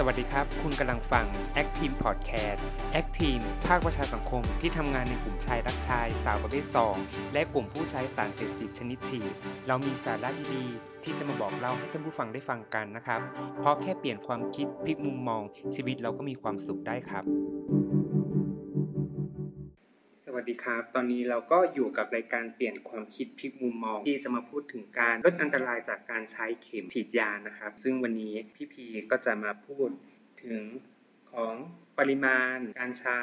สวัสดีครับ คุณกำลังฟัง Active Podcast Active ภาคประชาสังคมที่ทำงานในกลุ่มชายรักชาย สาวประเภท 2 และกลุ่มผู้ใช้สารเสพติดชนิดฉีดเรามีสาระดีๆ ที่จะมาบอกเล่าให้ท่านผู้ฟังได้ฟังกันนะครับ เพราะแค่เปลี่ยนความคิดพลิกมุมมอง ชีวิตเราก็มีความสุขได้ครับ วัสดีครับ ตอนนี้เราก็อยู่กับรายการเปลี่ยนความคิดพลิกมุมมองที่จะมาพูดถึงการลดอันตรายจากการใช้เข็มฉีดยานะครับ ซึ่งวันนี้พี่พีก็จะมาพูดถึงของปริมาณการใช้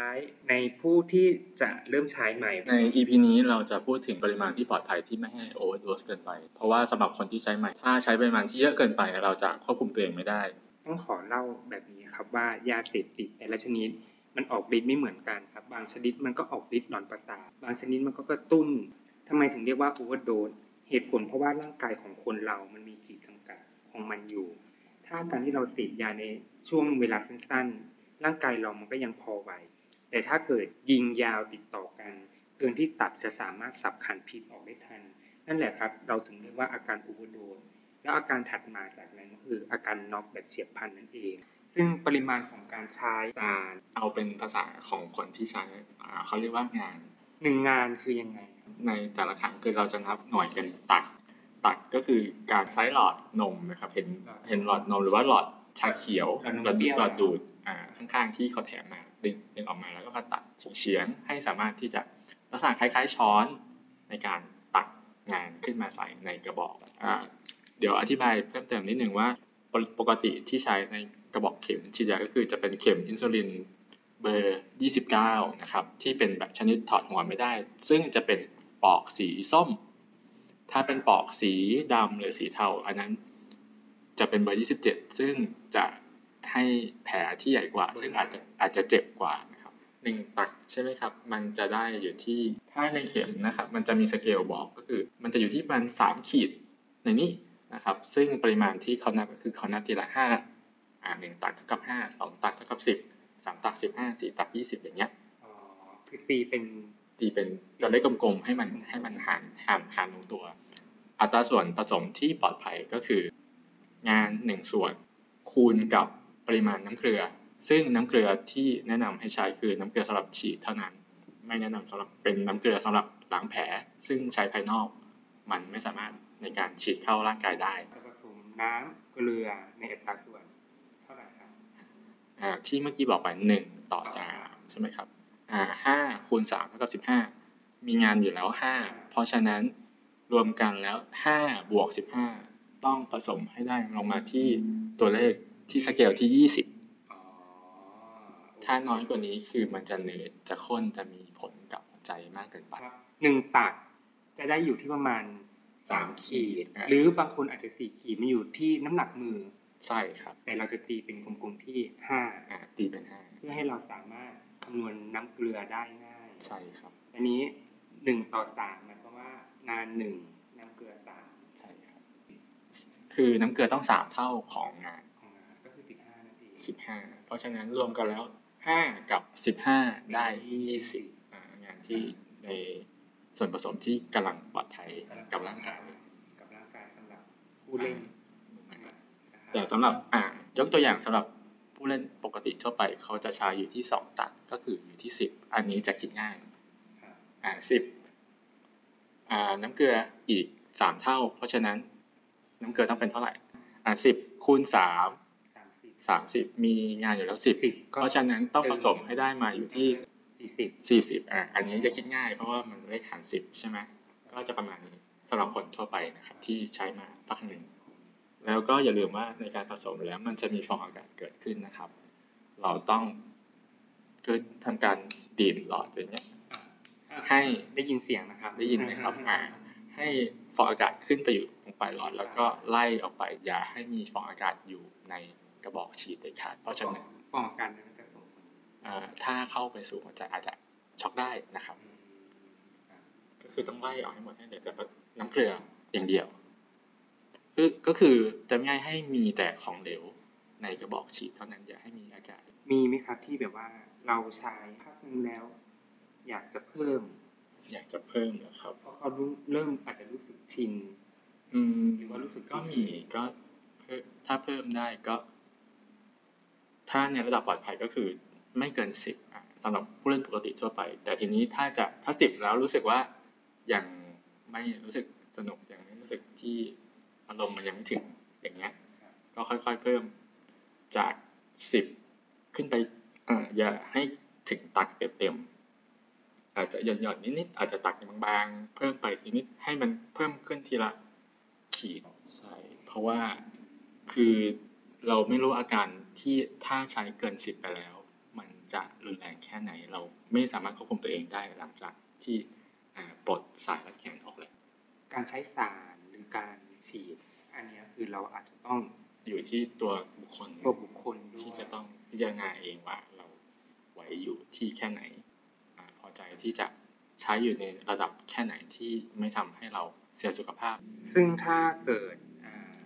ในผู้ที่จะเริ่มใช้ใหม่ ใน EP นี้เราจะพูดถึงปริมาณที่ปลอดภัยที่ไม่ให้ overdose เกินไป เพราะว่าสำหรับคนที่ใช้ใหม่ ถ้าใช้ปริมาณที่เยอะเกินไป เราจะควบคุมตัวเองไม่ได้ ต้องขอเล่าแบบนี้ครับว่ายาเสพติดแต่ละชนิด มันออกฤทธิ์ไม่เหมือนกันครับ บางชนิดมันก็ออกฤทธิ์หลอนประสาทบางชนิดมันก็กระตุ้นทำไมถึงเรียกว่า overdose เหตุผลเพราะว่าร่างกายของคนเรามันมีขีดจำกัดของมันอยู่ ถ้าการที่เราเสพยาในช่วงเวลาสั้นๆ ร่างกายเรามันก็ยังพอไหว แต่ถ้าเกิดยิงยาวติดต่อกัน เกินที่ตับจะสามารถสับขันพิษออกได้ทัน นั่นแหละครับ เราถึงเรียกว่าอาการโอเวอร์โดสแล้วอาการถัดมาจากนั้นก็คืออาการน็อกแบบเฉียบพลันนั่นเอง ซึ่งปริมาณของการใช้สารเอาเป็นภาษาของคนที่ใช้อ่าเขาเรียกว่างานหนึ่งงานคือยังไงครับในแต่ละครั้งคือเราจะนับหน่วยเป็นตัก ตักก็คือการใช้หลอดนมนะครับ เห็นเห็นหลอดนมหรือว่าหลอดชาเขียวหลอดดูดหลอดดูดอ่าข้างๆที่เขาแถมมาดึงดึงออกมาแล้วก็มาตัดเฉียงๆให้สามารถที่จะลักษณะคล้าย ๆช้อนในการตักงานขึ้นมาใส่ในกระบอกอ่าเดี๋ยวอธิบายเพิ่มเติมนิดนึงว่าปกปกติที่ใช้ใน กระบอกเข็มฉีดยาก็คือจะเป็นเข็มอินซูลินเบอร์ 29 นะครับ ที่เป็นแบบชนิดถอดหัวไม่ได้ ซึ่งจะเป็นปอกสีส้ม ถ้าเป็นปอกสีดำหรือสีเทา อันนั้นจะเป็นเบอร์ 27 ซึ่งจะให้แผลที่ใหญ่กว่า ซึ่งอาจจะอาจจะเจ็บกว่านะครับหนึ่งตักใช่ไหมครับ มันจะได้อยู่ที่ถ้าในเข็มนะครับ มันจะมีสเกลบอกก็คือ มันจะอยู่ที่ประมาณสามขีดในนี้นะครับ ซึ่งปริมาณที่เขานับก็คือเขานับทีละห้า อ่าหนึ่งตักเท่ากับห้าสองตักเท่ากับสิบสามตักสิบห้าสี่ตักยี่สิบอย่างเงี้ยอ๋อคือตีเป็นตีเป็นตัวเลขกลมๆให้มันให้มันหารหารหารลงตัว อัตราส่วนผสมที่ปลอดภัยก็คือ งานหนึ่งส่วนคูณกับปริมาณน้ำเกลือ ซึ่งน้ำเกลือที่แนะนำให้ใช้คือน้ำเกลือสำหรับฉีดเท่านั้น ไม่แนะนำสำหรับเป็นน้ำเกลือสำหรับล้างแผล ซึ่งใช้ภายนอกมันไม่สามารถในการฉีดเข้าร่างกายได้จะผสมน้ำเกลือในอัตราส่วนเท่าไหร่ครับอ่าที่เมื่อกี้บอกไปหนึ่งต่อสามใช่ไหมครับอ่าห้าคูณสามเท่ากับสิบห้ามีงานอยู่แล้วห้าเพราะฉะนั้นรวมกันแล้วห้าบวกสิบห้าต้องผสมให้ได้ลงมาที่ตัวเลขที่สเกลที่ยี่สิบอ๋อถ้าน้อยกว่านี้คือมันจะเหนื่อยจะข้นจะมีผลกับหัวใจมากเกินไปครับหนึ่งตักจะได้อยู่ที่ประมาณสามขีดอ่าหรือบางคนอาจจะสี่ขีดมันอยู่ที่น้ำหนักมือ ใช่ครับแต่เราจะตีเป็นกลมๆที่ห้าอ่าตีเป็นห้าเพื่อให้เราสามารถคำนวณน้ำเกลือได้ง่ายใช่ครับ อันนี้หนึ่งต่อสามหมายความว่างานหนึ่งน้ำเกลือสามใช่ครับ คือน้ำเกลือต้องสามเท่าของงานของงานก็คือสิบห้านั่นเองสิบห้าเพราะฉะนั้นรวมกันแล้วห้ากับสิบห้าได้ยี่สิบงานที่ในส่วนผสมที่กำลังปลอดภัยกับร่างกายกับร่างกายสำหรับผู้เล่นนะครับ แต่สำหรับอ่ายกตัวอย่างสำหรับผู้เล่นปกติทั่วไปเขาจะใช้อยู่ที่สองตักก็คืออยู่ที่สิบอันนี้จะคิดง่ายครับอ่าสิบอ่าน้ำเกลืออีกสามเท่า เพราะฉะนั้นน้ำเกลือต้องเป็นเท่าไหร่อ่าสิบคูณสามสามสิบสามสิบมีงานอยู่แล้วสิบ10เพราะฉะนั้นต้องผสมให้ได้มาอยู่ที่สี่สิบสี่สิบอะอันนี้จะคิดง่ายเพราะว่ามันเลขหารสิบใช่ไหมก็จะประมาณนี้สำหรับคนทั่วไปนะครับที่ใช้มาพักหนึ่ง แล้วก็อย่าลืมว่าในการผสมแล้วมันจะมีฟองอากาศเกิดขึ้นนะครับ เราต้องคือทำการดีดหลอดอย่างเงี้ยให้ได้ยินเสียงนะครับ ได้ยินไหมครับอ่าให้ฟองอากาศขึ้นไปอยู่ตรงปลายหลอด แล้วก็ไล่ออกไปอย่าให้มีฟองอากาศอยู่ในกระบอกฉีดเด็ดขาดเพราะฉะนั้นฟองอากาศนั้นจะส่งผลอ่าถ้าเข้าไปสู่หัวใจอาจจะช็อกได้นะครับอืมครับ ก็คือต้องไล่ออกให้หมดให้เหลือแต่น้ำเกลืออย่างเดียวคือ ก็คือจะไม่ให้มีแต่ของเหลวในกระบอกฉีดเท่านั้นอย่าให้มีอากาศ มีไหมครับที่แบบว่าเราใช้พักหนึงแล้ว อยากจะเพิ่ม อยากจะเพิ่มเหรอครับเพราะเขารู้เริ่มอาจจะรู้สึกชินอืมหรือว่ารู้สึกก็เฉมียก็เพิ่มถ้าเพิ่มได้ก็ ถ้าในระดับปลอดภัยก็คือ ไม่เกินสิบสำหรับผู้เล่นปกติทั่วไป แต่ทีนี้ถ้าจะถ้าสิบแล้วรู้สึกว่ายังไม่รู้สึกสนุกยังไม่รู้สึกที่ อารมณ์มันยังไม่ถึงอย่างเงี้ย ก็ค่อยๆเพิ่มจากสิบขึ้นไปเอ่ออย่าให้ถึงตักเต็มๆอาจจะหย่อนๆนิดๆอาจจะตักบางๆ เพิ่มไปทีนิดให้มันเพิ่มขึ้นทีละขีดใช่เพราะว่าคือเราไม่รู้อาการที่ถ้าใช้เกินสิบไปแล้ว มันจะรุนแรงแค่ไหน เราไม่สามารถควบคุมตัวเองได้หลังจากที่ปลดสายรัดแขนออกแล้วการใช้สารหรือการ ฉีด อันเนี้ยคือเราอาจจะต้องอยู่ที่ตัวบุคคลตัวบุคคลด้วยที่จะต้องพิจารณาเองว่าเราไหวอยู่ที่แค่ไหนอาพอใจที่จะใช้อยู่ในระดับแค่ไหนที่ไม่ทำให้เราเสียสุขภาพ ซึ่งถ้าเกิดอ่า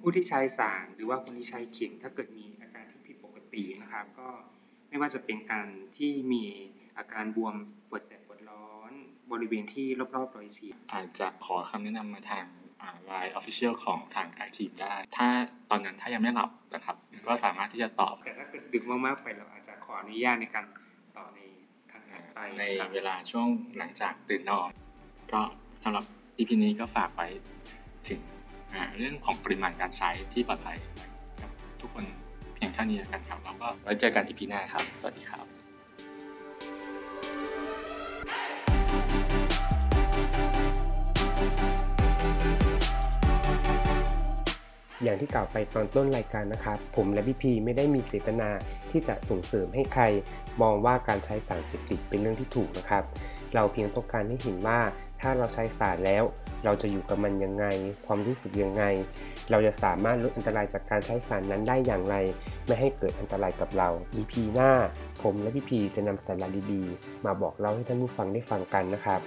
ผู้ที่ใช้สารหรือว่าคนที่ใช้เข็มถ้าเกิดมีอาการที่ผิดปกตินะครับ ก็ไม่ว่าจะเป็นการที่มีอาการบวมปวดแสบปวดร้อน บริเวณที่รอบๆรอยฉีดอาจจะขอคำแนะนำมาทาง ไลน์ออฟฟิเชียลของทางไอทีได้ ถ้าตอนนั้นถ้ายังไม่หลับนะครับ ก็สามารถที่จะตอบ แต่ถ้าเกิดดึกมากๆไปเราอาจจะขออนุญาตในการต่อในทางถัดไปในครับเวลาช่วงหลังจากตื่นนอน ก็สำหรับ EP นี้ก็ฝากไว้ถึงอ่าเรื่องของปริมาณการใช้ที่ปลอดภัยครับทุกคนเพียงเท่านี้แล้วกันครับแล้วก็ไว้เจอกัน EP หน้าครับ สวัสดีครับ อย่างที่กล่าวไปตอนต้นรายการนะครับ ผมและพี่พีไม่ได้มีเจตนาที่จะส่งเสริมให้ใคร มองว่าการใช้สารเสพติดเป็นเรื่องที่ถูกนะครับ เราเพียงต้องการให้เห็นว่าถ้าเราใช้สารแล้ว เราจะอยู่กับมันยังไง ความรู้สึกยังไง เราจะสามารถลดอันตรายจากการใช้สารนั้นได้อย่างไร ไม่ให้เกิดอันตรายกับเรา EP หน้า ผมและพี่พีจะนำสาระดีๆมาบอกเล่าให้ท่านผู้ฟังได้ฟังกันนะครับ